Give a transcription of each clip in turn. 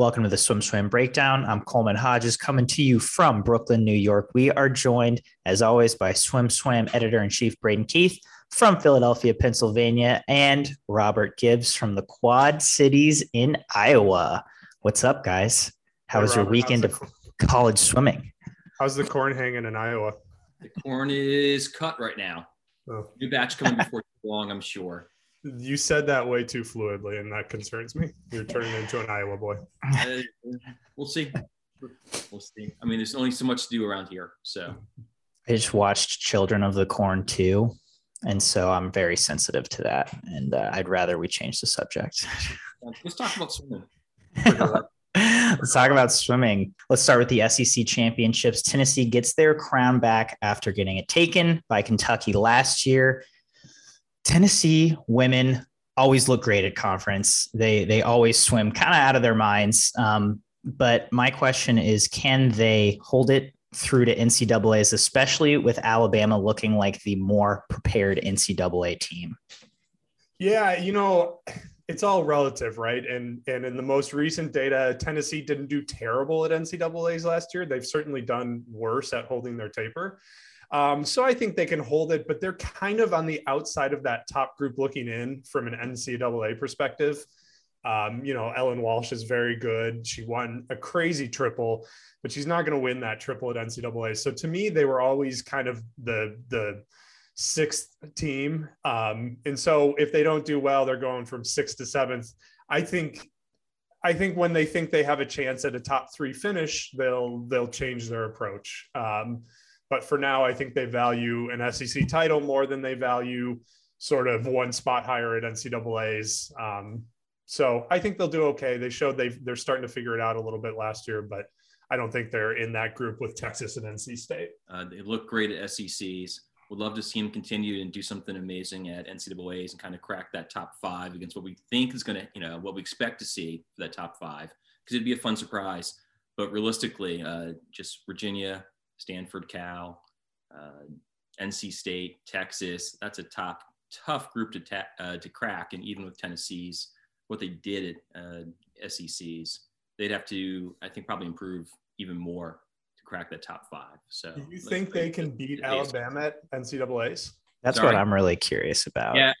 Welcome to the SwimSwam Breakdown. I'm Coleman Hodges coming to you from Brooklyn, New York. We are joined, as always, by SwimSwam editor in chief Braden Keith from Philadelphia, Pennsylvania, and Robert Gibbs from the Quad Cities in Iowa. What's up, guys? How Hey, was your weekend of the- college swimming? How's the corn hanging in Iowa? The corn is cut right now. Oh. New batch coming before too long, I'm sure. You said that way too fluidly, and that concerns me. You're turning into an Iowa boy. Uh, we'll see. We'll see. I mean, there's only so much to do around here. So I just watched Children of the Corn 2, and so I'm very sensitive to that. And uh, I'd rather we change the subject. let's talk about swimming. Let's talk about swimming. Let's start with the SEC championships. Tennessee gets their crown back after getting it taken by Kentucky last year. Tennessee women always look great at conference. They they always swim kind of out of their minds. Um, but my question is, can they hold it through to NCAA's, especially with Alabama looking like the more prepared NCAA team? Yeah, you know, it's all relative, right? And and in the most recent data, Tennessee didn't do terrible at NCAA's last year. They've certainly done worse at holding their taper. Um, so I think they can hold it, but they're kind of on the outside of that top group looking in from an NCAA perspective. Um, you know, Ellen Walsh is very good. She won a crazy triple, but she's not going to win that triple at NCAA. So to me, they were always kind of the the sixth team. Um, and so if they don't do well, they're going from sixth to seventh. I think I think when they think they have a chance at a top three finish, they'll they'll change their approach. Um, but for now, I think they value an SEC title more than they value sort of one spot higher at NCAA's. Um, so I think they'll do okay. They showed they they're starting to figure it out a little bit last year, but I don't think they're in that group with Texas and NC State. Uh, they look great at SECs. Would love to see them continue and do something amazing at NCAA's and kind of crack that top five against what we think is going to, you know, what we expect to see for that top five because it'd be a fun surprise. But realistically, uh, just Virginia, Stanford, Cal, uh, NC State, Texas. That's a top tough group to ta- uh, to crack. And even with Tennessee's what they did at uh, SECs, they'd have to, I think, probably improve even more crack the top five. So, Do you think they can beat Alabama at NCAA's? That's Sorry. what I'm really curious about. Yeah,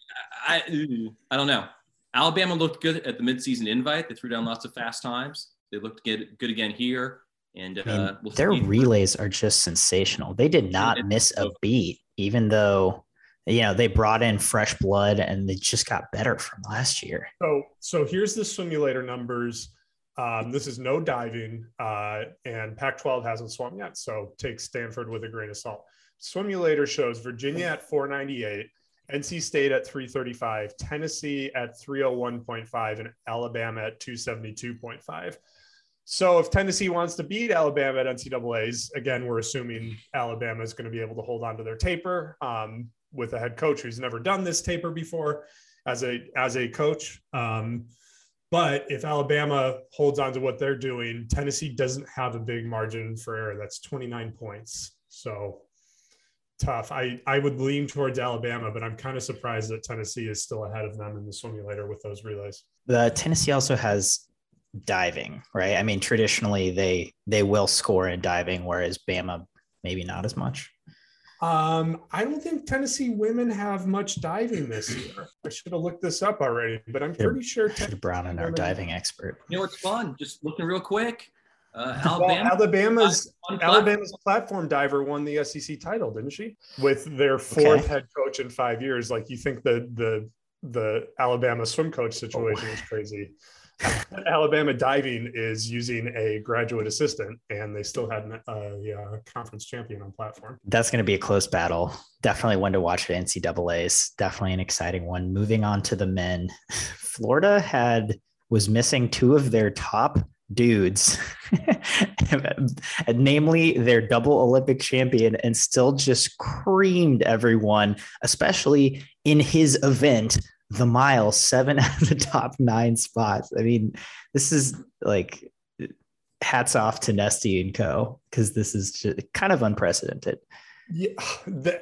I, I I don't know. Alabama looked good at the midseason invite. They threw down lots of fast times. They looked good, good again here. And I mean, uh, we'll their see. relays are just sensational. They did not miss a beat, even though you know they brought in fresh blood and they just got better from last year. So, so here's the Swimulator numbers. Um, this is no diving, uh, and Pac-12 hasn't swum yet, so take Stanford with a grain of salt. Swimulator shows Virginia at 498, NC State at 335, Tennessee at 301.5, and Alabama at 272.5. So if Tennessee wants to beat Alabama at NCAA's, again, we're assuming Alabama is going to be able to hold on to their taper um, with a head coach who's never done this taper before as a as a coach. Um, but if Alabama holds on to what they're doing, Tennessee doesn't have a big margin for error. That's 29 points. So tough. I, I would lean towards Alabama, but I'm kind of surprised that Tennessee is still ahead of them in the Swimulator with those relays. The Tennessee also has diving, right? I mean, traditionally they they will score in diving, whereas Bama maybe not as much. Um, I don't think Tennessee women have much diving this year. I should have looked this up already, but I'm pretty sure. Should Brown and our diving expert. You know, it's fun. Just looking real quick. Uh, Well, Alabama. Alabama's platform. Alabama's platform diver won the SEC title, didn't she? With their fourth Okay. head coach in five years. Like you think the the the Alabama swim coach situation is crazy. Alabama diving is using a graduate assistant, and they still had a uh, conference champion on platform. That's going to be a close battle. Definitely one to watch at NCAA's. Definitely an exciting one. Moving on to the men, Florida had was missing two of their top dudes, namely their double Olympic champion, and still just creamed everyone, especially in his event, the mile, seven out of the top nine spots. I mean, this is like hats off to Nesty and Co. because this is kind of unprecedented. Yeah,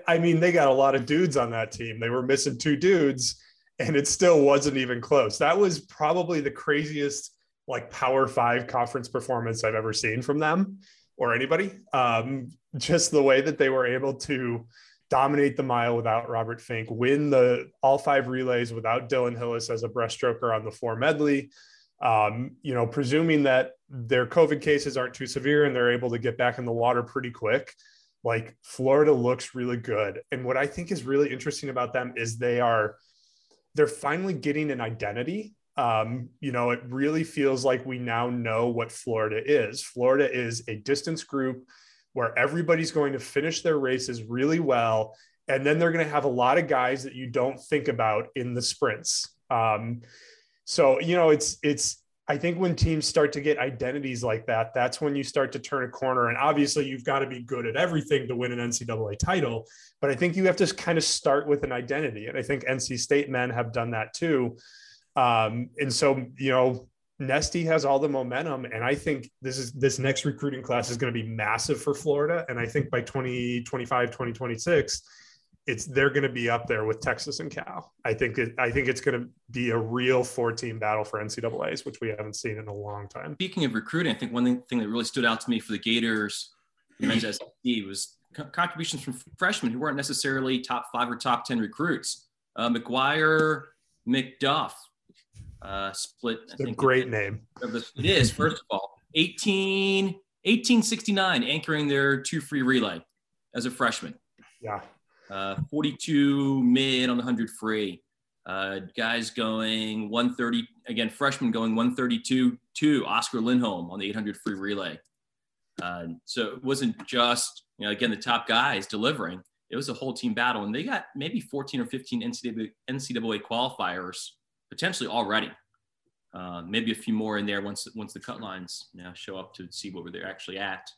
I mean, they got a lot of dudes on that team. They were missing two dudes, and it still wasn't even close. That was probably the craziest like Power Five conference performance I've ever seen from them or anybody. Um, just the way that they were able to dominate the mile without Robert Finke, win the all five relays without Dillon Hillis as a breaststroker on the four medley. Um, you know, presuming that their COVID cases aren't too severe and they're able to get back in the water pretty quick, like Florida looks really good. And what I think is really interesting about them is they are they're finally getting an identity. Um, you know, it really feels like we now know what Florida is. Florida is a distance group where everybody's going to finish their races really well. And then they're going to have a lot of guys that you don't think about in the sprints. Um, so, you know, it's, it's, I think when teams start to get identities like that, that's when you start to turn a corner. And obviously, you've got to be good at everything to win an NCAA title. But I think you have to kind of start with an identity. And I think NC State men have done that too. Um, and so, you know, Nesty has all the momentum. And I think this is this next recruiting class is going to be massive for Florida. And I think by 2025, 2026, it's they're going to be up there with Texas and Cal. I think it, I think it's going to be a real four team battle for NCAA's, which we haven't seen in a long time. Speaking of recruiting, I think one thing that really stood out to me for the Gators, men's was contributions from freshmen who weren't necessarily top five or top ten recruits. Uh, Macguire, McDuff, uh, split. It's I think a great name. It is. First of all, 18, 1869 anchoring their two free relay as a freshman. Yeah uh, 42 mid on the 100 free. Uh, guys going 130, again, freshman going 132 to Oscar Lindholm on the 800 free relay. Uh, so it wasn't just, you know, again, the top guys delivering. It was a whole team battle. And they got maybe 14 or 15 NCAA, NCAA qualifiers potentially already. Uh, maybe a few more in there once once the cut lines you know, show up to see what they're actually at.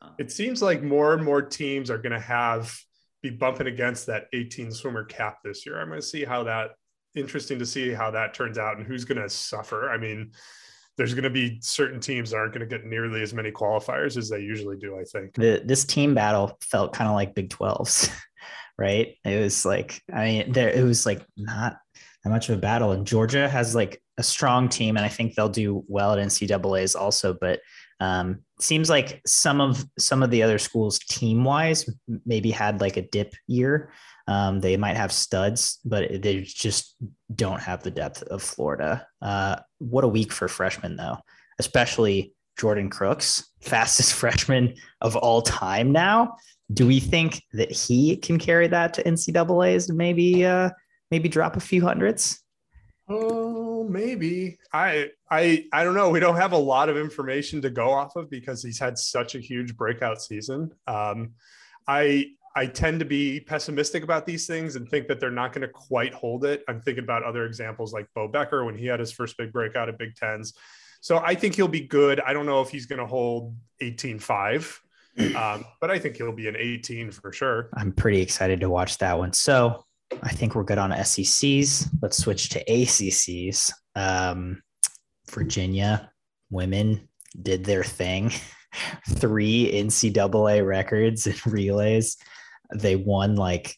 Uh, it seems like more and more teams are going to have be bumping against that 18 swimmer cap this year. I'm going to see how that interesting to see how that turns out and who's going to suffer. I mean, there's going to be certain teams that aren't going to get nearly as many qualifiers as they usually do. I think the, this team battle felt kind of like Big 12s, right? It was like, I mean, there it was like not that much of a battle. And Georgia has like a strong team, and I think they'll do well at NCAA's also. But um, seems like some of some of the other schools team wise maybe had like a dip year. Um, they might have studs, but they just don't have the depth of Florida. Uh, what a week for freshmen though, especially Jordan Crooks, fastest freshman of all time now. Do we think that he can carry that to NCAA's maybe uh, maybe drop a few hundreds? Oh, maybe. I I I don't know. We don't have a lot of information to go off of because he's had such a huge breakout season. Um, I I tend to be pessimistic about these things and think that they're not going to quite hold it. I'm thinking about other examples like Bo Becker when he had his first big breakout at Big Tens. So I think he'll be good. I don't know if he's going to hold 18.5, um, but I think he'll be an 18 for sure. I'm pretty excited to watch that one. So I think we're good on SECs. Let's switch to ACCs. Um, Virginia women did their thing. Three NCAA records and relays. They won like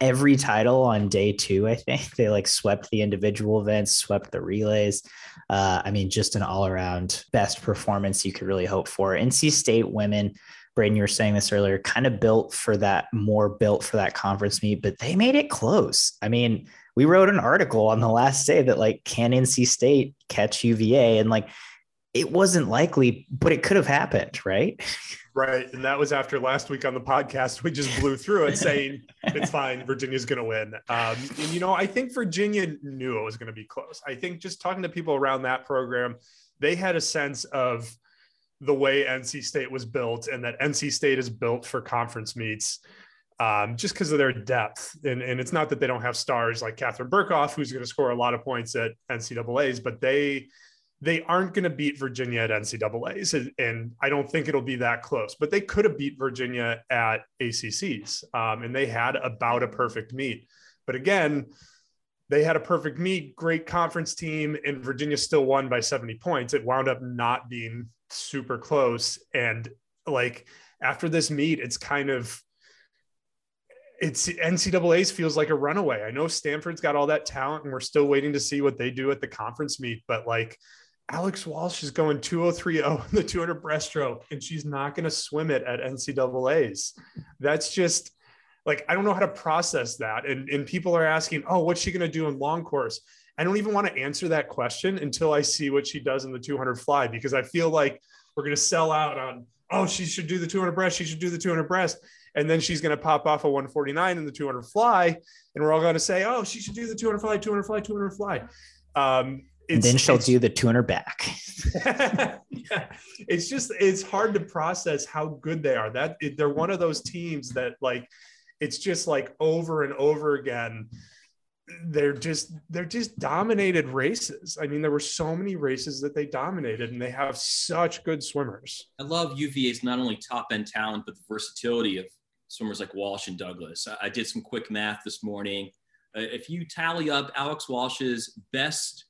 every title on day two. I think they like swept the individual events, swept the relays. Uh, I mean, just an all around best performance you could really hope for. NC State women Braden, you were saying this earlier, kind of built for that, more built for that conference meet, but they made it close. I mean, we wrote an article on the last day that like, can NC State catch UVA? And like, it wasn't likely, but it could have happened, right? Right. And that was after last week on the podcast. We just blew through it saying it's fine. Virginia's going to win. Um, and, you know, I think Virginia knew it was going to be close. I think just talking to people around that program, they had a sense of the way NC State was built and that NC State is built for conference meets um, just because of their depth. And, and it's not that they don't have stars like Katharine Berkoff, who's going to score a lot of points at NCAA's, but they they aren't going to beat Virginia at NCAA's. And, and, I don't think it'll be that close, but they could have beat Virginia at ACC's. Um, and they had about a perfect meet. But again, they had a perfect meet, great conference team, and Virginia still won by 70 points. It wound up not being super close. And like after this meet, it's kind of it's NCAA's feels like a runaway. I know Stanford's got all that talent, and we're still waiting to see what they do at the conference meet. But like Alex Walsh is going 2030 in the 200 breaststroke, and she's not going to swim it at NCAA's. That's just like, I don't know how to process that. And, and people are asking, oh, what's she going to do in long course? I don't even want to answer that question until I see what she does in the 200 fly because I feel like we're going to sell out on, oh, she should do the 200 breast. She should do the 200 breast. And then she's going to pop off a 149 in the 200 fly. And we're all going to say, oh, she should do the 200 fly, 200 fly, 200 fly. Um, and then she'll do the 200 back. yeah, it's just, it's hard to process how good they are. That they're one of those teams that like, it's just like over and over again they're just they're just dominated races. I mean, there were so many races that they dominated, and they have such good swimmers. I love UVA's not only top end talent, but the versatility of swimmers like Walsh and Douglas. I, did some quick math this morning. Uh, if you tally up Alex Walsh's best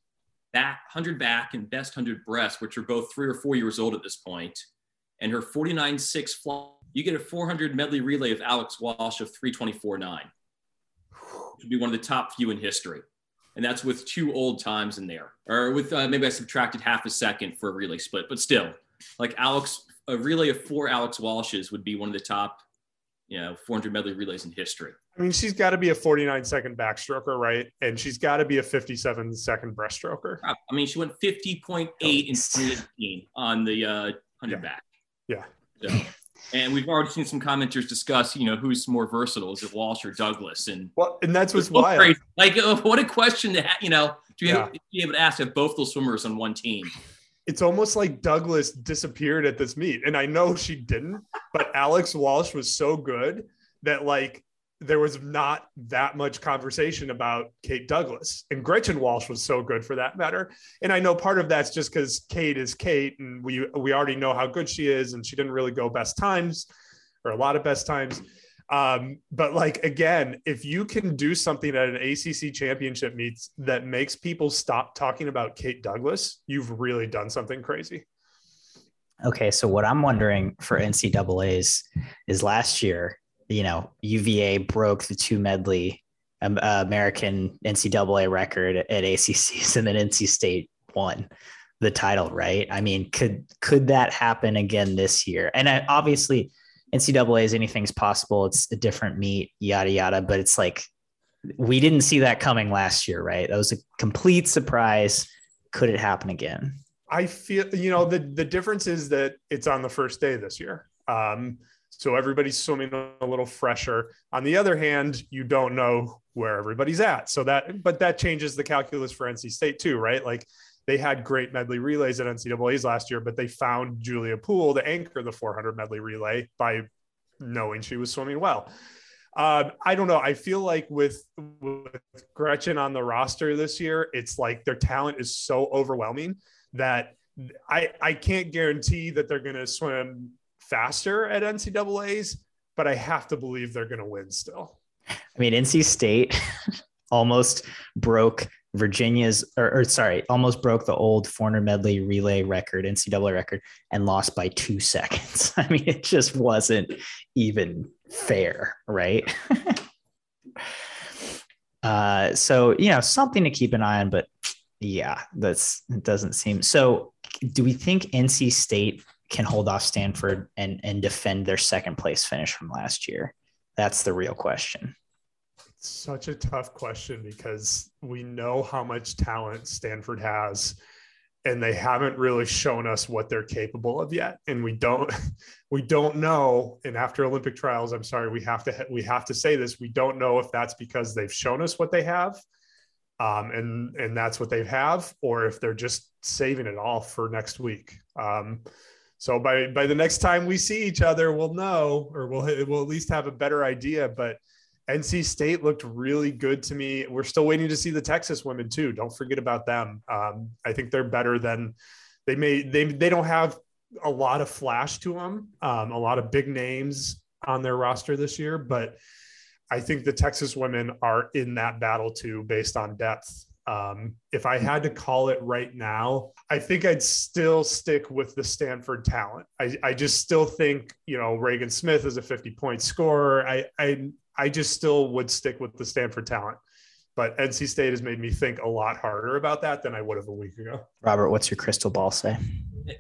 back 100 back and best 100 breast, which are both three or four years old at this point, and her 49.6 fly, you get a 400 medley relay of Alex Walsh of 324.9 to be one of the top few in history. And that's with two old times in there, or with uh, maybe I subtracted half a second for a relay split, but still, like Alex, a relay of four Alex Walshes would be one of the top, you know, 400 medley relays in history. I mean, she's got to be a 49 second backstroker, right? And she's got to be a 57 second breaststroker. I mean, she went 50.8 in 2018 on the uh, 100 yeah. back. Yeah. So, and we've already seen some commenters discuss, you know, who's more versatile, is it Walsh or Douglas? And well, and that's what's wild. Like, uh, what a question to have, you know, to yeah. be able to ask have both those swimmers on one team. It's almost like Douglas disappeared at this meet, and I know she didn't, but Alex Walsh was so good that like there was not that much conversation about Kate Douglas. And Gretchen Walsh was so good for that matter. And I know part of that's just because Kate is Kate and we we already know how good she is, and she didn't really go best times or a lot of best times. Um, but like again, if you can do something at an ACC championship meets that makes people stop talking about Kate Douglas, you've really done something crazy. Okay, so what I'm wondering for NCAA's is last year you know, UVA broke the two medley um, uh, American NCAA record at ACCs, and then NC State won the title. Right? I mean, could could that happen again this year? And I, obviously, NCAA is anything's possible. It's a different meet, yada yada. But it's like we didn't see that coming last year, right? That was a complete surprise. Could it happen again? I feel you know the the difference is that it's on the first day this year. Um, so everybody's swimming a little fresher. On the other hand, you don't know where everybody's at. So that, but that changes the calculus for NC State too, right? Like they had great medley relays at NCAA's last year, but they found Julia Poole to anchor the 400 medley relay by knowing she was swimming well. Um, I don't know. I feel like with, with Gretchen on the roster this year, it's like their talent is so overwhelming that I, I can't guarantee that they're going to swim faster at NCAA's, but I have to believe they're going to win still. I mean, NC State almost broke Virginia's, or, or, sorry, almost broke the old 400 medley relay record, NCAA record, and lost by two seconds. I mean, it just wasn't even fair, right? uh, so, you know, something to keep an eye on, but yeah, that's it doesn't seem so. Do we think NC State can hold off Stanford and and defend their second place finish from last year? That's the real question. It's such a tough question because we know how much talent Stanford has and they haven't really shown us what they're capable of yet and we don't we don't know and after olympic trials i'm sorry we have to we have to say this we don't know if that's because they've shown us what they have um, and and that's what they have or if they're just saving it all for next week um, so by by the next time we see each other, we'll know, or we'll we'll at least have a better idea. But NC State looked really good to me. We're still waiting to see the Texas women too. Don't forget about them. Um, I think they're better than they may. They they don't have a lot of flash to them, um, a lot of big names on their roster this year, but I think the Texas women are in that battle too, based on depth. Um, if I had to call it right now, I think I'd still stick with the Stanford talent. I, I just still think, you know, Regan Smith is a 50 point scorer. I, I, I just still would stick with the Stanford talent. But NC State has made me think a lot harder about that than I would have a week ago. Robert, what's your crystal ball say?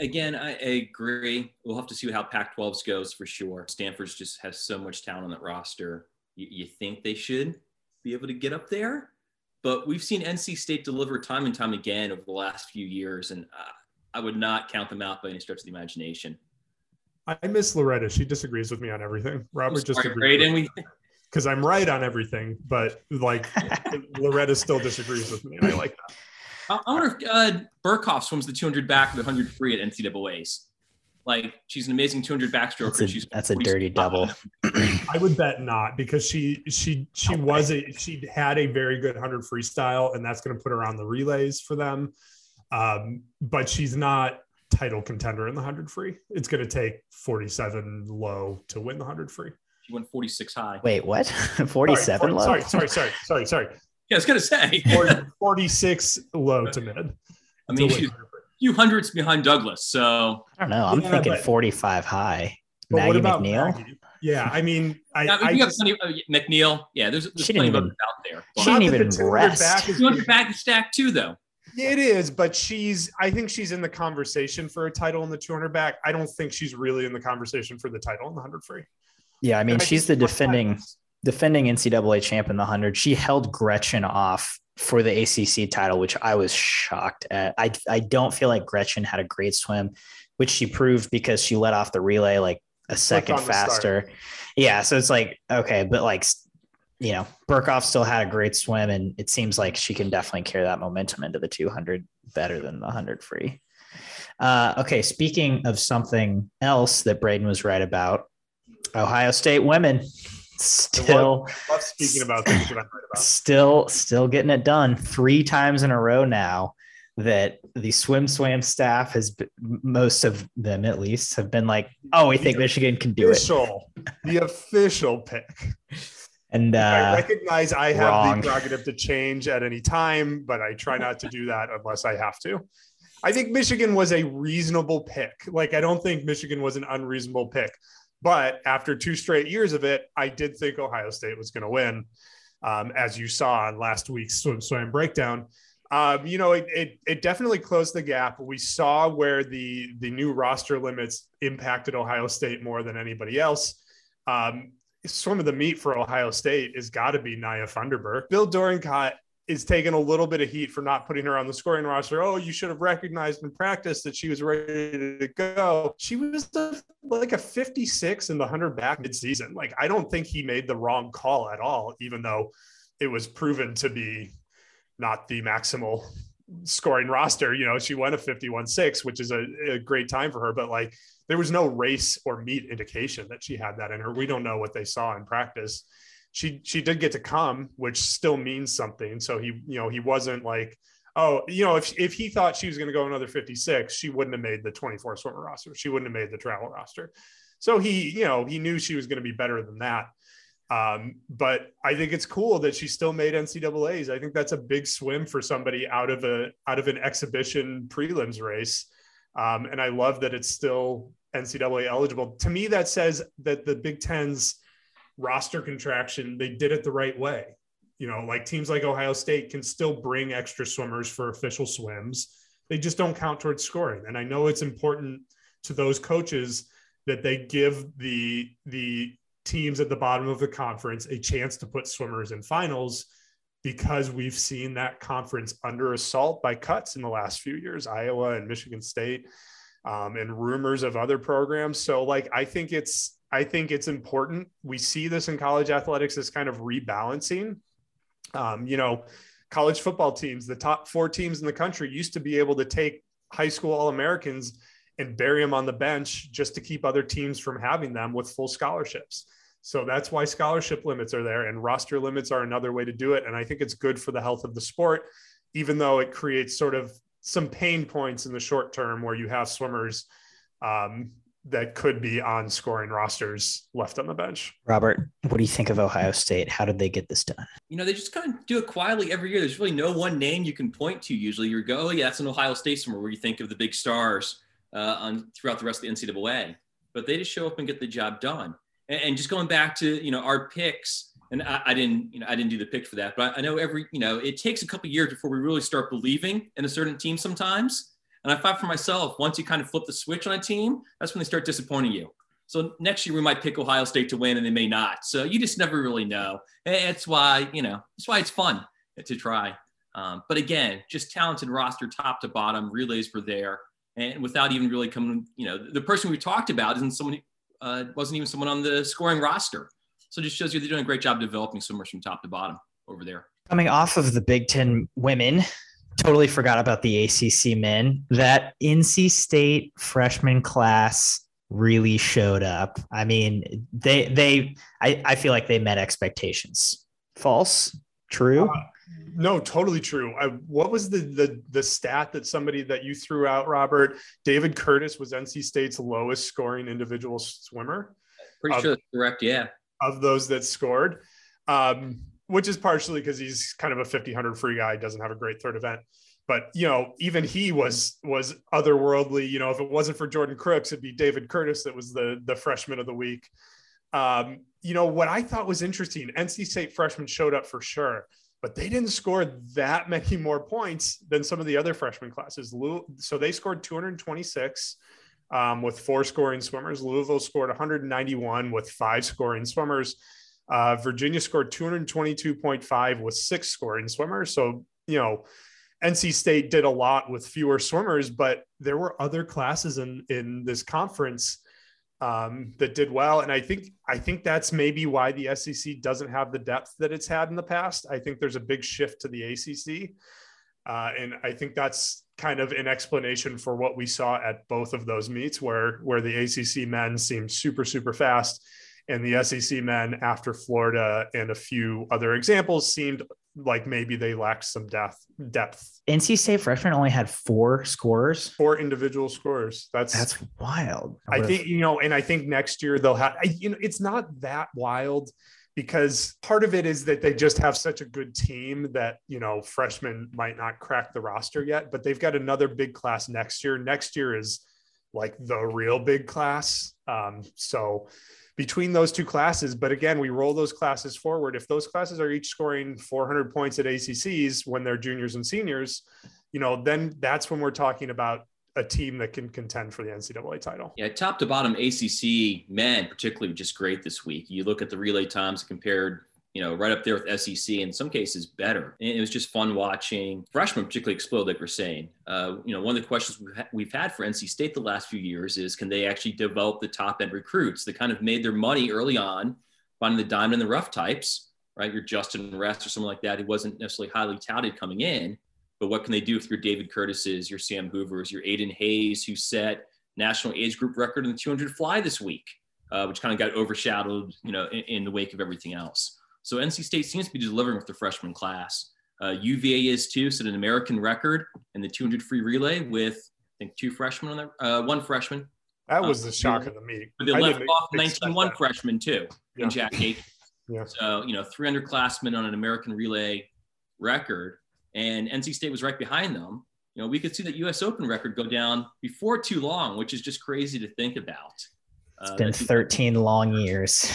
Again, I agree. We'll have to see how Pac 12s goes for sure. Stanford's just has so much talent on that roster. You, you think they should be able to get up there? But we've seen NC State deliver time and time again over the last few years, and uh, I would not count them out by any stretch of the imagination. I miss Loretta. She disagrees with me on everything. Robert just agrees. Because I'm right on everything, but like Loretta still disagrees with me, and I like that. I wonder if uh, Berkoff swims the 200 back, the 100 free at NCAA's. Like she's an amazing 200 backstroke. That's a, she's that's a dirty double. I would bet not because she she she okay. was a she had a very good 100 freestyle, and that's going to put her on the relays for them. Um, but she's not title contender in the 100 free. It's going to take 47 low to win the 100 free. She went 46 high. Wait, what? 47 sorry, low? Sorry, sorry, sorry, sorry, sorry. Yeah, I was gonna say 40, 46 low to mid. I mean, she's a few hundreds behind Douglas. So I don't know. I'm yeah, thinking but, 45 high. But Maggie what about MacNeil? Maggie? Yeah, I mean, I, now, I just, plenty, uh, MacNeil. Yeah, there's, there's plenty didn't even, out there. She didn't even rest. Back is 200 back stack too, though. It is, but she's. I think she's in the conversation for a title in the 200 back. I don't think she's really in the conversation for the title in the 100 free. Yeah, I mean, I she's the defending defending NCAA champ in the 100. She held Gretchen off for the ACC title, which I was shocked at. I, I don't feel like Gretchen had a great swim, which she proved because she let off the relay like a second faster. Yeah. So it's like, okay, but like, you know, Berkoff still had a great swim, and it seems like she can definitely carry that momentum into the 200 better than the 100 free. Uh, okay. Speaking of something else that Braden was right about, Ohio State women still love, love speaking about things that I'm right about. Still, still getting it done three times in a row now. That the SwimSwam staff has been, most of them at least have been like, oh, we think Michigan can do official, it. the official pick. And uh, I recognize I have wrong. the prerogative to change at any time, but I try not to do that unless I have to. I think Michigan was a reasonable pick. Like, I don't think Michigan was an unreasonable pick. But after two straight years of it, I did think Ohio State was going to win, um, as you saw on last week's SwimSwam breakdown. Um, you know, it, it, it definitely closed the gap. We saw where the the new roster limits impacted Ohio State more than anybody else. Um, some of the meat for Ohio State is got to be Nyah Funderburke. Bill Dorenkott is taking a little bit of heat for not putting her on the scoring roster. Oh, you should have recognized in practice that she was ready to go. She was a, like a 56 in the 100 back midseason. Like, I don't think he made the wrong call at all, even though it was proven to be not the maximal scoring roster. You know, she went a 51 6, which is a, a great time for her, but like, there was no race or meet indication that she had that in her. We don't know what they saw in practice she she did get to come, which still means something. So he, you know, he wasn't like, oh, you know, if if he thought she was going to go another 56, she wouldn't have made the 24 swimmer roster. She wouldn't have made the travel roster. So he, you know, he knew she was going to be better than that. Um, but I think it's cool that she still made NCAA's. I think that's a big swim for somebody out of a out of an exhibition prelims race. Um, and I love that it's still NCAA eligible. To me, that says that the Big Ten's roster contraction, they did it the right way. You know, like teams like Ohio State can still bring extra swimmers for official swims. They just don't count towards scoring. And I know it's important to those coaches that they give the the teams at the bottom of the conference a chance to put swimmers in finals because we've seen that conference under assault by cuts in the last few years, Iowa and Michigan State, um, and rumors of other programs. So, like, I think it's I think it's important. We see this in college athletics as kind of rebalancing. Um, you know, college football teams, the top four teams in the country used to be able to take high school All Americans and bury them on the bench just to keep other teams from having them with full scholarships. So that's why scholarship limits are there and roster limits are another way to do it. And I think it's good for the health of the sport, even though it creates sort of some pain points in the short term where you have swimmers um, that could be on scoring rosters left on the bench. Robert, what do you think of Ohio State? How did they get this done? You know, they just kind of do it quietly every year. There's really no one name you can point to. Usually, you go, "Oh, yeah, that's an Ohio State somewhere," where you think of the big stars uh, on throughout the rest of the NCAA. But they just show up and get the job done. And, and just going back to you know our picks and I, I, didn't, you know, I didn't do the pick for that, but I, I know every, you know, it takes a couple years before we really start believing in a certain team sometimes. And I find for myself, once you kind of flip the switch on a team, that's when they start disappointing you. So next year we might pick Ohio State to win, and they may not. So you just never really know. That's why, you know, that's why it's fun to try. Um, but again, just talented roster, top to bottom. Relays were there, and without even really coming, you know, the person we talked about isn't someone, uh, wasn't even someone on the scoring roster. So it just shows you they're doing a great job developing swimmers from top to bottom over there. Coming off of the Big Ten women, totally forgot about the ACC men. That NC State freshman class really showed up. I mean, they they I, I feel like they met expectations. False? True? Uh, no, totally true. I, what was the the the stat that somebody that you threw out, Robert? David Curtis was NC State's lowest scoring individual swimmer. Pretty of, sure that's correct. Yeah. Of those that scored, um, which is partially because he's kind of a 50 100 free guy, doesn't have a great third event. But you know, even he was was otherworldly. You know, if it wasn't for Jordan Crooks, it'd be David Curtis that was the the freshman of the week. Um, you know what I thought was interesting. NC State freshmen showed up for sure but they didn't score that many more points than some of the other freshman classes. So they scored 226 um, with four scoring swimmers. Louisville scored 191 with five scoring swimmers. Uh, Virginia scored 222.5 with six scoring swimmers. So, you know, NC State did a lot with fewer swimmers, but there were other classes in, in this conference um, that did well. And I think I think that's maybe why the SEC doesn't have the depth that it's had in the past. I think there's a big shift to the ACC, uh, and I think that's kind of an explanation for what we saw at both of those meets, where where the ACC men seemed super super fast, and the SEC men after Florida and a few other examples seemed like maybe they lacked some depth depth. NC State freshman only had four scorers, four individual scorers. That's that's wild. I, I think you know, and I think next year they'll have. You know, it's not that wild because part of it is that they just have such a good team that you know freshmen might not crack the roster yet, but they've got another big class next year. Next year is like the real big class. Um, so between those two classes. But again, we roll those classes forward. If those classes are each scoring 400 points at ACCs when they're juniors and seniors, you know, then that's when we're talking about a team that can contend for the NCAA title. Yeah, top to bottom, ACC men particularly just great this week. You look at the relay times compared you know, right up there with SEC, in some cases better. And it was just fun watching freshmen particularly explode, like we're saying. Uh, you know, one of the questions we've, ha- we've had for NC State the last few years is can they actually develop the top end recruits that kind of made their money early on, finding the diamond in the rough types, right? Your Justin Ress or someone like that who wasn't necessarily highly touted coming in. But what can they do with your David Curtis's, your Sam Hoovers, your Aiden Hayes, who set national age group record in the 200 fly this week, uh, which kind of got overshadowed, you know, in, in the wake of everything else. So NC State seems to be delivering with the freshman class. Uh, UVA is too, set an American record in the 200 free relay with I think two freshmen on there, uh, one freshman. That was uh, the shock of the meet. But they I left off 19 one freshman too yeah. in Jack Hake. yeah. So you know 300 classmen on an American relay record, and NC State was right behind them. You know we could see that U.S. Open record go down before too long, which is just crazy to think about. It's uh, been 13 long years.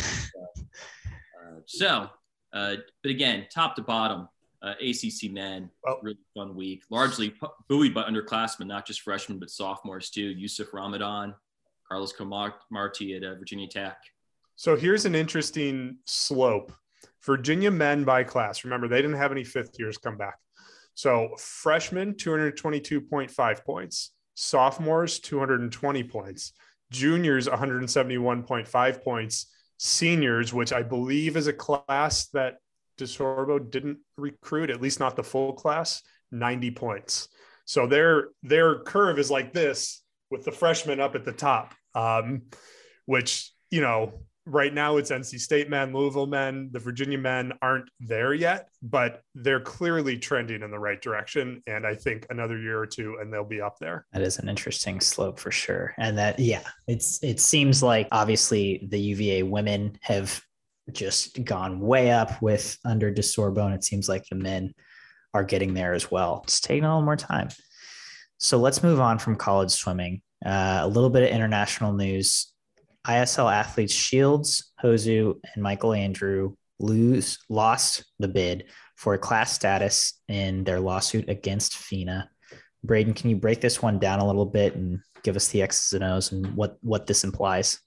so uh, but again, top to bottom, uh, ACC men, oh. really fun week. Largely buoyed by underclassmen, not just freshmen, but sophomores too. Youssef Ramadan, Carlos Marti at uh, Virginia Tech. So here's an interesting slope. Virginia men by class. Remember, they didn't have any fifth years come back. So freshmen, 222.5 points. Sophomores, 220 points. Juniors, 171.5 points seniors, which I believe is a class that DeSorbo didn't recruit, at least not the full class, 90 points. So their their curve is like this with the freshmen up at the top, um, which you know right now it's NC State men, Louisville men, the Virginia men aren't there yet, but they're clearly trending in the right direction. And I think another year or two and they'll be up there. That is an interesting slope for sure. And that, yeah, it's, it seems like obviously the UVA women have just gone way up with under DeSorbo. And it seems like the men are getting there as well. It's taking a little more time. So let's move on from college swimming. Uh, a little bit of international news. ISL athletes Shields, Hosszu, and Michael Andrew lose lost the bid for class status in their lawsuit against FINA. Braden, can you break this one down a little bit and give us the X's and O's and what what this implies?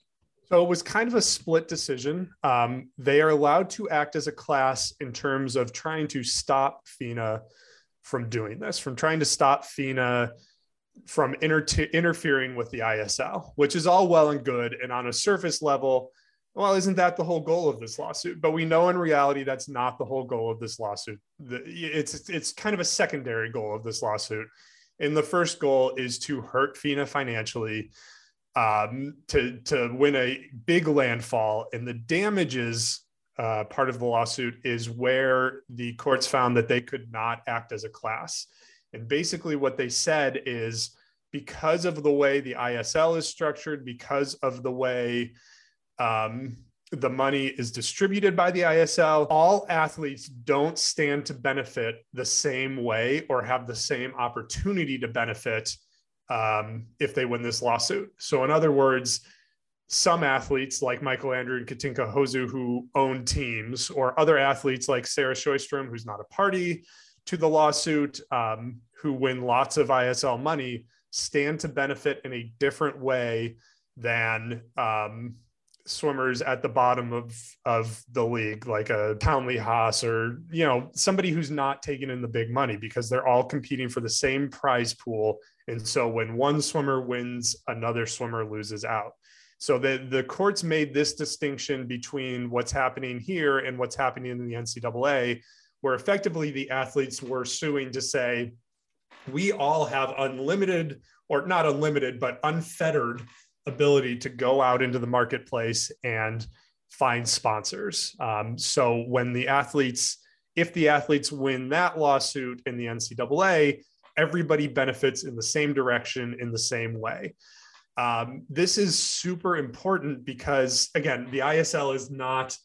So it was kind of a split decision. Um, they are allowed to act as a class in terms of trying to stop FINA from doing this, from trying to stop FINA from inter- interfering with the ISL, which is all well and good. And on a surface level, well, isn't that the whole goal of this lawsuit? But we know in reality that's not the whole goal of this lawsuit. It's it's kind of a secondary goal of this lawsuit. And the first goal is to hurt FINA financially, um, to to win a big landfall, and the damages uh, part of the lawsuit is where the courts found that they could not act as a class. And basically, what they said is because of the way the ISL is structured, because of the way um, the money is distributed by the ISL, all athletes don't stand to benefit the same way or have the same opportunity to benefit um, if they win this lawsuit. So, in other words, some athletes like Michael Andrew and Katinka Hosszu who own teams, or other athletes like Sarah Sjöström, who's not a party to the lawsuit, um, who win lots of ISL money, stand to benefit in a different way than um, swimmers at the bottom of of the league, like a Townley Haas or you know somebody who's not taking in the big money because they're all competing for the same prize pool. And so when one swimmer wins, another swimmer loses out. So the the courts made this distinction between what's happening here and what's happening in the NCAA, where effectively the athletes were suing to say we all have unlimited or not unlimited but unfettered ability to go out into the marketplace and find sponsors. Um, so when the athletes, if the athletes win that lawsuit in the NCAA, everybody benefits in the same direction in the same way. Um, this is super important because, again, the ISL is not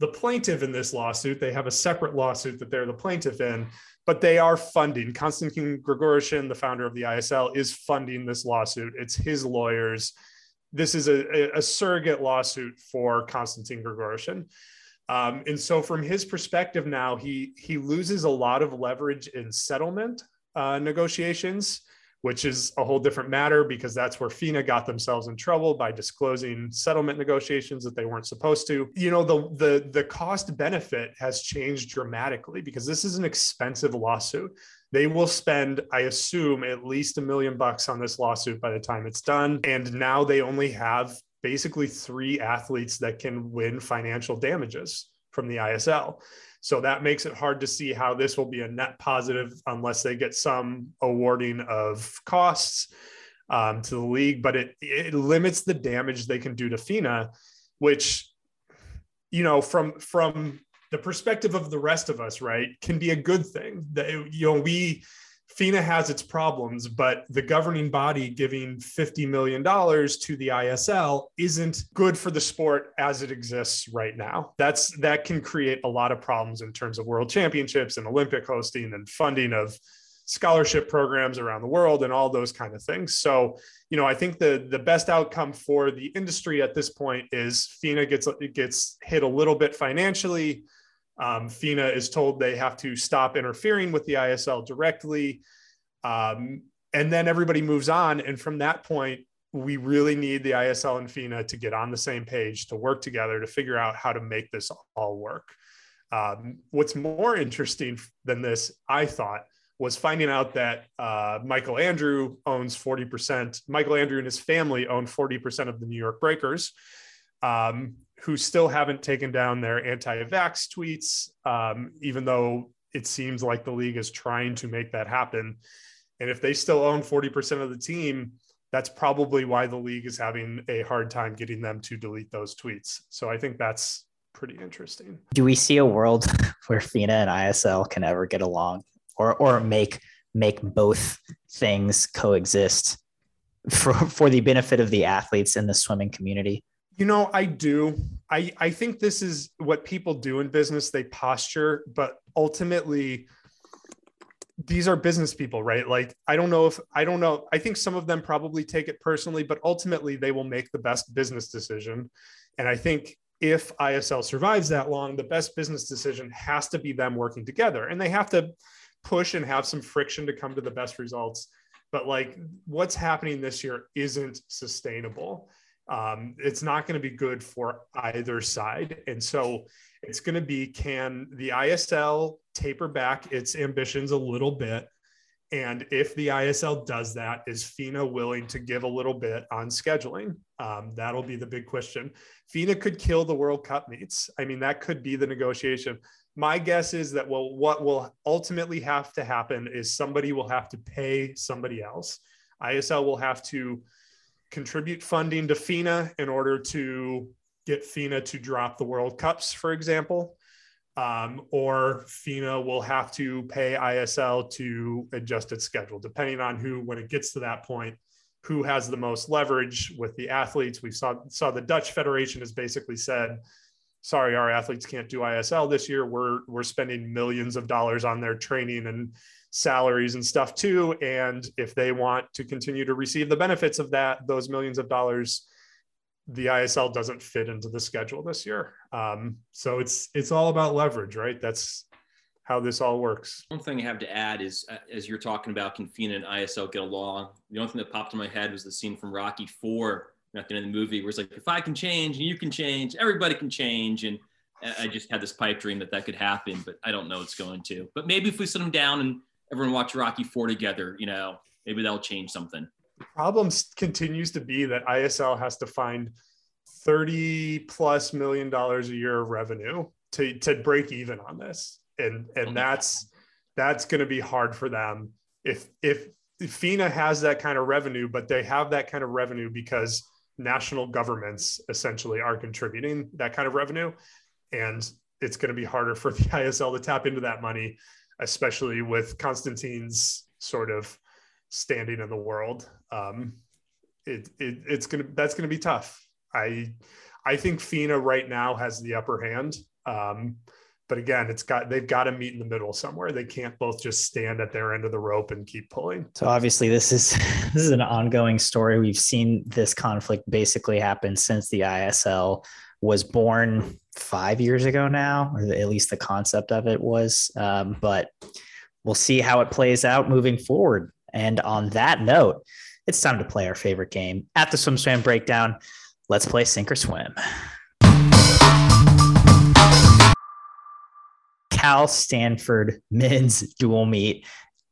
the plaintiff in this lawsuit. They have a separate lawsuit that they're the plaintiff in, but they are funding. Konstantin Grigorishin, the founder of the ISL, is funding this lawsuit. It's his lawyers. This is a, a surrogate lawsuit for Konstantin Grigorishin. Um, and so, from his perspective now, he he loses a lot of leverage in settlement uh, negotiations which is a whole different matter because that's where FINA got themselves in trouble by disclosing settlement negotiations that they weren't supposed to. You know, the the the cost benefit has changed dramatically because this is an expensive lawsuit. They will spend, I assume, at least a million bucks on this lawsuit by the time it's done. And now they only have basically three athletes that can win financial damages from the ISL. So that makes it hard to see how this will be a net positive unless they get some awarding of costs um, to the league. But it it limits the damage they can do to FINA, which you know from from the perspective of the rest of us, right, can be a good thing. That you know we FINA has its problems, but the governing body giving $50 million to the ISL isn't good for the sport as it exists right now. That's that can create a lot of problems in terms of world championships and Olympic hosting and funding of scholarship programs around the world and all those kind of things. So, you know, I think the the best outcome for the industry at this point is FINA gets gets hit a little bit financially um, FINA is told they have to stop interfering with the ISL directly. Um, and then everybody moves on. And from that point, we really need the ISL and FINA to get on the same page, to work together, to figure out how to make this all work. Um, what's more interesting than this, I thought, was finding out that uh, Michael Andrew owns 40%. Michael Andrew and his family own 40% of the New York Breakers. Um, who still haven't taken down their anti-vax tweets, um, even though it seems like the league is trying to make that happen. And if they still own 40% of the team, that's probably why the league is having a hard time getting them to delete those tweets. So I think that's pretty interesting. Do we see a world where FINA and ISL can ever get along or or make make both things coexist for for the benefit of the athletes in the swimming community? You know, I do. I I think this is what people do in business. They posture, but ultimately these are business people, right? Like I don't know if I don't know. I think some of them probably take it personally, but ultimately they will make the best business decision. And I think if ISL survives that long, the best business decision has to be them working together. And they have to push and have some friction to come to the best results. But like what's happening this year isn't sustainable. Um, it's not going to be good for either side. And so it's going to be can the ISL taper back its ambitions a little bit? And if the ISL does that, is FINA willing to give a little bit on scheduling? Um, that'll be the big question. FINA could kill the World Cup meets. I mean, that could be the negotiation. My guess is that well, what will ultimately have to happen is somebody will have to pay somebody else. ISL will have to contribute funding to FINA in order to get FINA to drop the World Cups, for example. Um, or FINA will have to pay ISL to adjust its schedule, depending on who, when it gets to that point, who has the most leverage with the athletes. We saw saw the Dutch Federation has basically said, "Sorry, our athletes can't do ISL this year. We're we're spending millions of dollars on their training and salaries and stuff too. And if they want to continue to receive the benefits of that, those millions of dollars." the ISL doesn't fit into the schedule this year. Um, so it's it's all about leverage, right? That's how this all works. One thing I have to add is, uh, as you're talking about, can FINA and ISL get along? The only thing that popped in my head was the scene from Rocky Four at the end of the movie, where it's like, if I can change and you can change, everybody can change. And I just had this pipe dream that that could happen, but I don't know it's going to. But maybe if we sit them down and everyone watch Rocky Four together, you know, maybe that'll change something. The problem continues to be that ISL has to find 30 plus million dollars a year of revenue to, to break even on this. And and oh that's that's going to be hard for them if if FINA has that kind of revenue, but they have that kind of revenue because national governments essentially are contributing that kind of revenue, and it's going to be harder for the ISL to tap into that money, especially with Constantine's sort of standing in the world. Um, it, it it's gonna that's gonna be tough. I I think FINA right now has the upper hand. Um, but again, it's got they've got to meet in the middle somewhere. They can't both just stand at their end of the rope and keep pulling. So obviously, this is this is an ongoing story. We've seen this conflict basically happen since the ISL was born five years ago now, or at least the concept of it was. Um, but we'll see how it plays out moving forward. And on that note, it's time to play our favorite game at the SwimSwam Breakdown. Let's play Sink or Swim. Cal Stanford men's dual meet.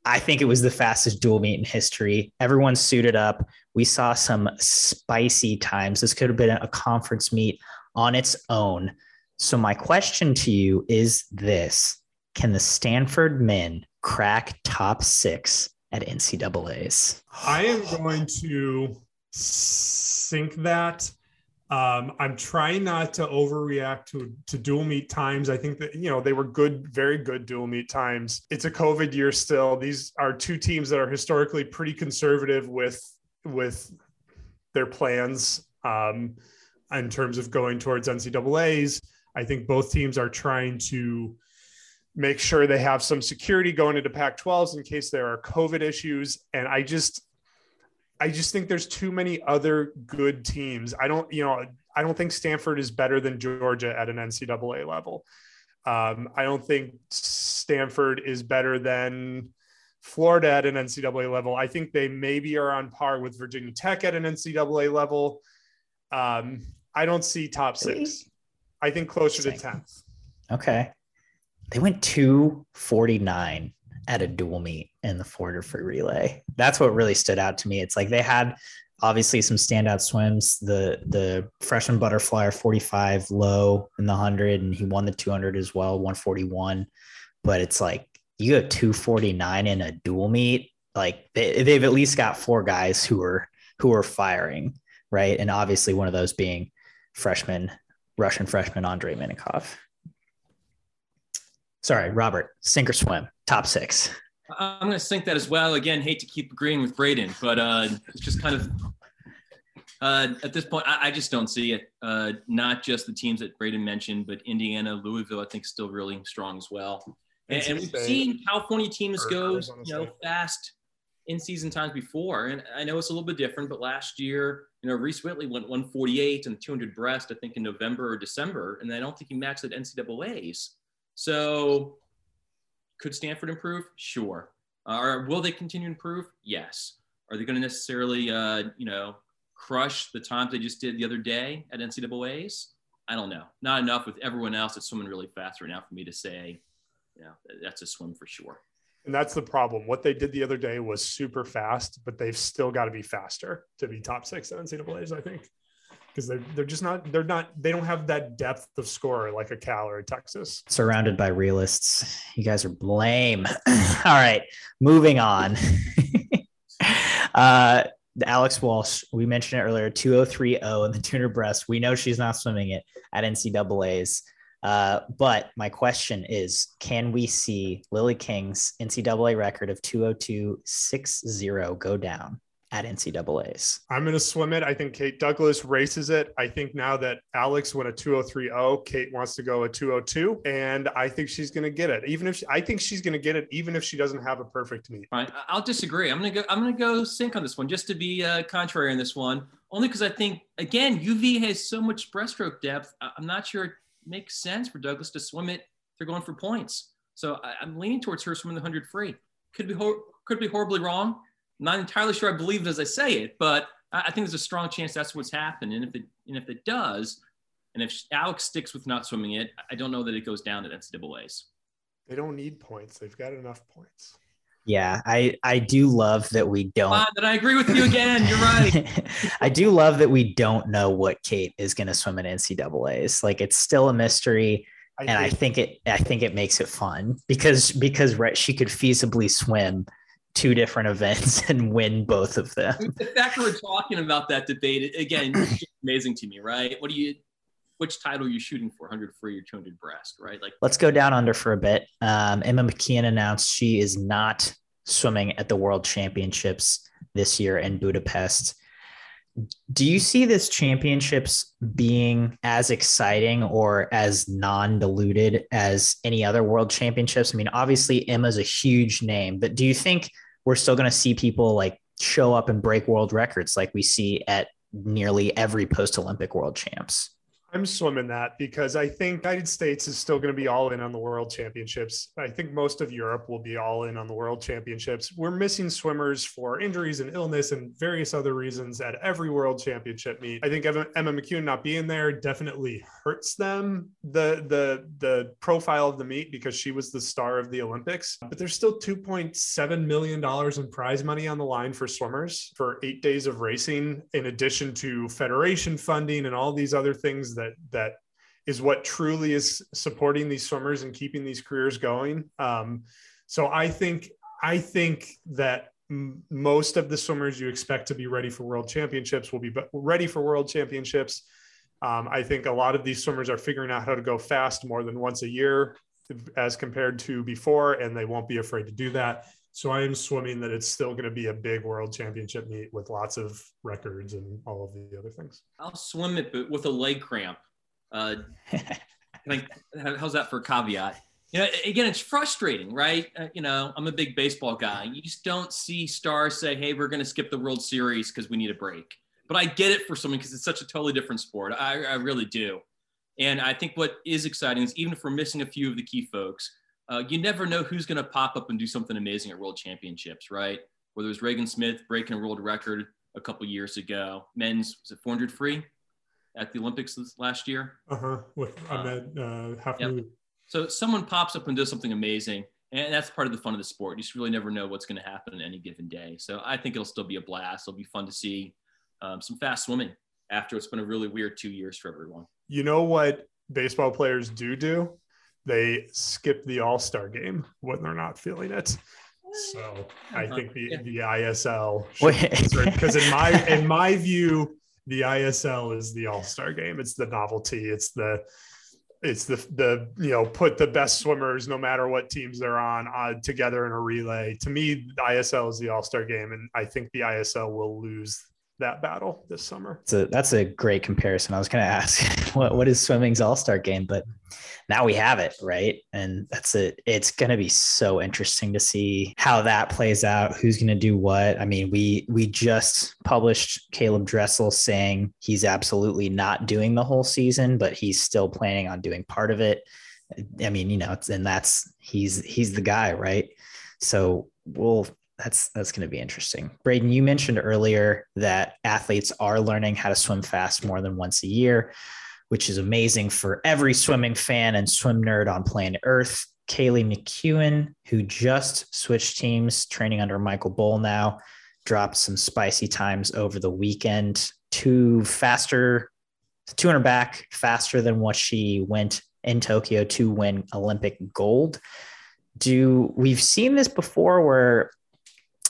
I think it was the fastest dual meet in history. Everyone suited up. We saw some spicy times. This could have been a conference meet on its own. So, my question to you is this Can the Stanford men crack top six at NCAAs? I am going to sink that um, I'm trying not to overreact to to dual meet times. I think that you know they were good, very good dual meet times. It's a COVID year still. These are two teams that are historically pretty conservative with with their plans um, in terms of going towards NCAA's. I think both teams are trying to make sure they have some security going into Pac-12s in case there are COVID issues. And I just I just think there's too many other good teams. I don't, you know, I don't think Stanford is better than Georgia at an NCAA level. Um, I don't think Stanford is better than Florida at an NCAA level. I think they maybe are on par with Virginia Tech at an NCAA level. Um, I don't see top six. I think closer to 10th. Okay. They went 249 at a dual meet in the Forder free relay. That's what really stood out to me. It's like they had obviously some standout swims. The the freshman butterfly 45 low in the 100 and he won the 200 as well, 141. But it's like you have 249 in a dual meet. Like they, they've at least got four guys who are who are firing, right? And obviously one of those being freshman Russian freshman Andrei Minakov. Sorry, Robert, sink or swim, top six. I'm going to sink that as well. Again, hate to keep agreeing with Braden, but uh, it's just kind of uh, at this point, I, I, just don't see it. Uh, not just the teams that Braden mentioned, but Indiana, Louisville, I think still really strong as well. And, and we've seen California teams go, you know, fast in season times before. And I know it's a little bit different, but last year, you know, Reese Whitley went 148 and 200 breast, I think in November or December. And I don't think he matched at NCAAs. So could Stanford improve? Sure. Uh, or will they continue to improve? Yes. Are they going to necessarily, uh, you know, crush the times they just did the other day at NCAAs? I don't know. Not enough with everyone else that's swimming really fast right now for me to say, you know, that's a swim for sure. And that's the problem. What they did the other day was super fast, but they've still got to be faster to be top six at NCAA's, I think. Because they're, they're just not, they're not, they don't have that depth of score like a Cal or a Texas. Surrounded by realists. You guys are lame. All right, moving on. uh, Alex Walsh, we mentioned it earlier, 2030 in the tuner breast. We know she's not swimming it at NCAA's. Uh, but my question is can we see Lily King's NCAA record of 202.60 go down? at NCAA's. I'm going to swim it. I think Kate Douglas races it. I think now that Alex went a 2030, Kate wants to go a 202, and I think she's going to get it. Even if she, I think she's going to get it, even if she doesn't have a perfect meet. All right, I'll disagree. I'm going to go. I'm going to go sink on this one just to be uh, contrary on this one. Only because I think again UV has so much breaststroke depth. I'm not sure it makes sense for Douglas to swim it. They're going for points, so I, am leaning towards her swimming the 100 free. Could be could be horribly wrong not entirely sure I believe it as I say it, but I think there's a strong chance that's what's happened. And if it and if it does, and if Alex sticks with not swimming it, I don't know that it goes down at NCAA's. They don't need points. They've got enough points. Yeah, I I do love that we don't. That I agree with you again. You're right. I do love that we don't know what Kate is going to swim at NCAA's. Like it's still a mystery, I and think, I think it I think it makes it fun because because right, she could feasibly swim two different events and win both of them. The fact we're talking about that debate again, amazing to me, right? What do you, which title you're you shooting for, 100 free or 200 breast, right? Like, let's go down under for a bit. Um, Emma McKeon announced she is not swimming at the World Championships this year in Budapest. Do you see this championships being as exciting or as non-diluted as any other world championships? I mean, obviously Emma's a huge name, but do you think we're still going to see people like show up and break world records like we see at nearly every post Olympic world champs. I'm swimming that because I think United States is still going to be all in on the World Championships. I think most of Europe will be all in on the World Championships. We're missing swimmers for injuries and illness and various other reasons at every World Championship meet. I think Emma, McKeon not being there definitely hurts them the the the profile of the meet because she was the star of the Olympics. But there's still 2.7 million dollars in prize money on the line for swimmers for 8 days of racing in addition to federation funding and all these other things that that is what truly is supporting these swimmers and keeping these careers going. Um, so I think I think that m- most of the swimmers you expect to be ready for world championships will be ready for world championships. Um, I think a lot of these swimmers are figuring out how to go fast more than once a year as compared to before, and they won't be afraid to do that. So I am swimming that it's still going to be a big world championship meet with lots of records and all of the other things. I'll swim it, but with a leg cramp. Uh, like, how's that for a caveat? You know, again, it's frustrating, right? Uh, you know, I'm a big baseball guy. You just don't see stars say, "Hey, we're going to skip the World Series because we need a break." But I get it for someone because it's such a totally different sport. I, I really do. And I think what is exciting is even if we're missing a few of the key folks, uh, you never know who's going to pop up and do something amazing at World Championships, right? Whether it was Regan Smith breaking a world record a couple years ago, men's was it 400 free at the Olympics last year? Uh-huh. With Ahmed uh, half yep. So someone pops up and does something amazing, and that's part of the fun of the sport. You just really never know what's going to happen on any given day. So I think it'll still be a blast. It'll be fun to see um, some fast swimming after it's been a really weird two years for everyone. You know what baseball players do do? They skip the All Star game when they're not feeling it. So I think the, the ISL because in my in my view, the ISL is the All Star game. It's the novelty. It's the it's the the you know put the best swimmers no matter what teams they're on uh, together in a relay. To me, the ISL is the All Star game, and I think the ISL will lose that battle this summer. So that's a great comparison. I was going to ask what what is swimming's All Star game, but now we have it, right? And that's it. It's going to be so interesting to see how that plays out. Who's going to do what? I mean, we we just published Caeleb Dressel saying he's absolutely not doing the whole season, but he's still planning on doing part of it. I mean, you know, and that's he's he's the guy, right? So we'll that's that's going to be interesting. Braden, you mentioned earlier that athletes are learning how to swim fast more than once a year, which is amazing for every swimming fan and swim nerd on planet Earth. Kaylee McKeown, who just switched teams, training under Michael Bohl now, dropped some spicy times over the weekend. Two faster, 200 back faster than what she went in Tokyo to win Olympic gold. Do we've seen this before where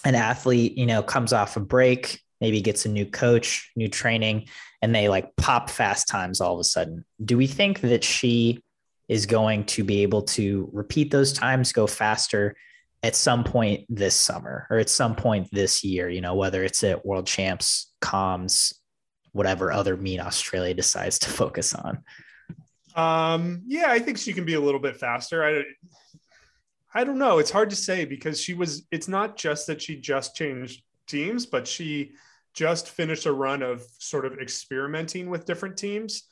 an athlete, you know, comes off a break, maybe gets a new coach, new training, and they like pop fast times all of a sudden. Do we think that she is going to be able to repeat those times, go faster at some point this summer or at some point this year, you know, whether it's at World Champs, comms, whatever other meet Australia decides to focus on? Um, yeah, I think she can be a little bit faster. I I don't know. It's hard to say because she was, it's not just that she just changed teams, but she just finished a run of sort of experimenting with different teams.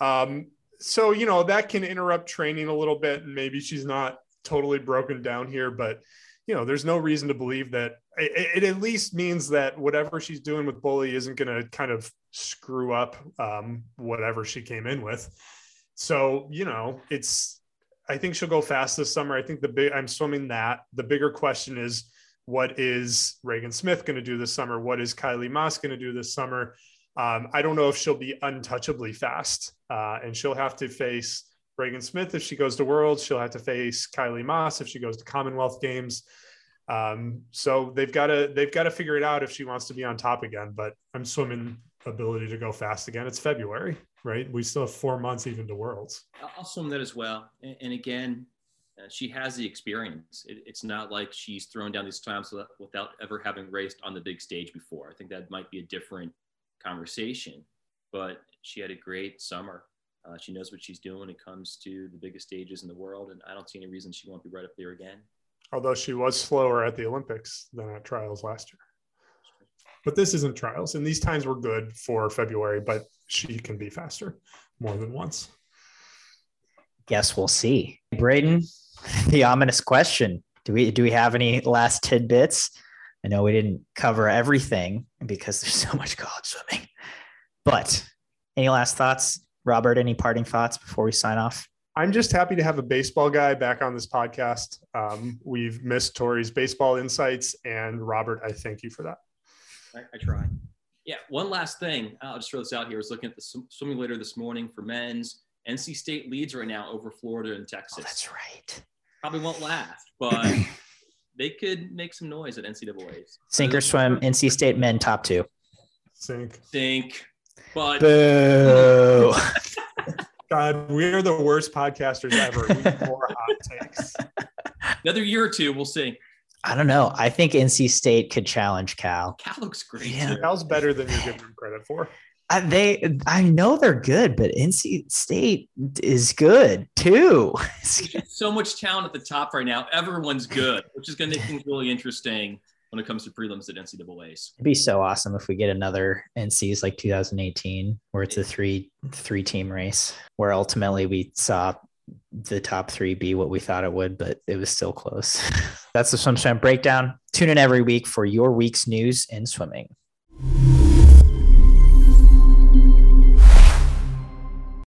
Um, so, you know, that can interrupt training a little bit. And maybe she's not totally broken down here, but, you know, there's no reason to believe that it, it at least means that whatever she's doing with Bohly isn't going to kind of screw up um, whatever she came in with. So, you know, it's, I think she'll go fast this summer. I think the big I'm swimming that. The bigger question is what is Regan Smith going to do this summer? What is Kylie Masse going to do this summer? Um, I don't know if she'll be untouchably fast, uh, and she'll have to face Regan Smith if she goes to Worlds. She'll have to face Kylie Masse if she goes to Commonwealth Games. Um, so they've got to they've got to figure it out if she wants to be on top again. But I'm swimming ability to go fast again. It's February right? We still have four months even to Worlds. I'll assume that as well. And, and again, uh, she has the experience. It, it's not like she's thrown down these times without, ever having raced on the big stage before. I think that might be a different conversation, but she had a great summer. Uh, she knows what she's doing when it comes to the biggest stages in the world, and I don't see any reason she won't be right up there again. Although she was slower at the Olympics than at trials last year. But this isn't trials, and these times were good for February, but she can be faster more than once. Guess we'll see. Braden, the ominous question. Do we do we have any last tidbits? I know we didn't cover everything because there's so much college swimming. But any last thoughts? Robert, any parting thoughts before we sign off? I'm just happy to have a baseball guy back on this podcast. Um, we've missed Tori's baseball insights, and Robert, I thank you for that. I, I try. Yeah, one last thing. Uh, I'll just throw this out here. I was looking at the Swimulator this morning for men's. NC State leads right now over Florida and Texas. Oh, that's right. Probably won't last, but they could make some noise at NCAA's. Sink or swim, NC State men top two. Sink. Sink. But Boo. God, we're the worst podcasters ever. We more hot takes. Another year or two, we'll see. I don't know. I think NC State could challenge Cal. Cal looks great. Yeah. Cal's better than you give them credit for. Uh, they, I know they're good, but NC State is good too. so much talent at the top right now. Everyone's good, which is going to make things really interesting when it comes to prelims at NCAA's. It'd be so awesome if we get another NC's like 2018, where it's a three three team race, where ultimately we saw the top three be what we thought it would, but it was still close. That's the SwimSwam breakdown. Tune in every week for your week's news in swimming.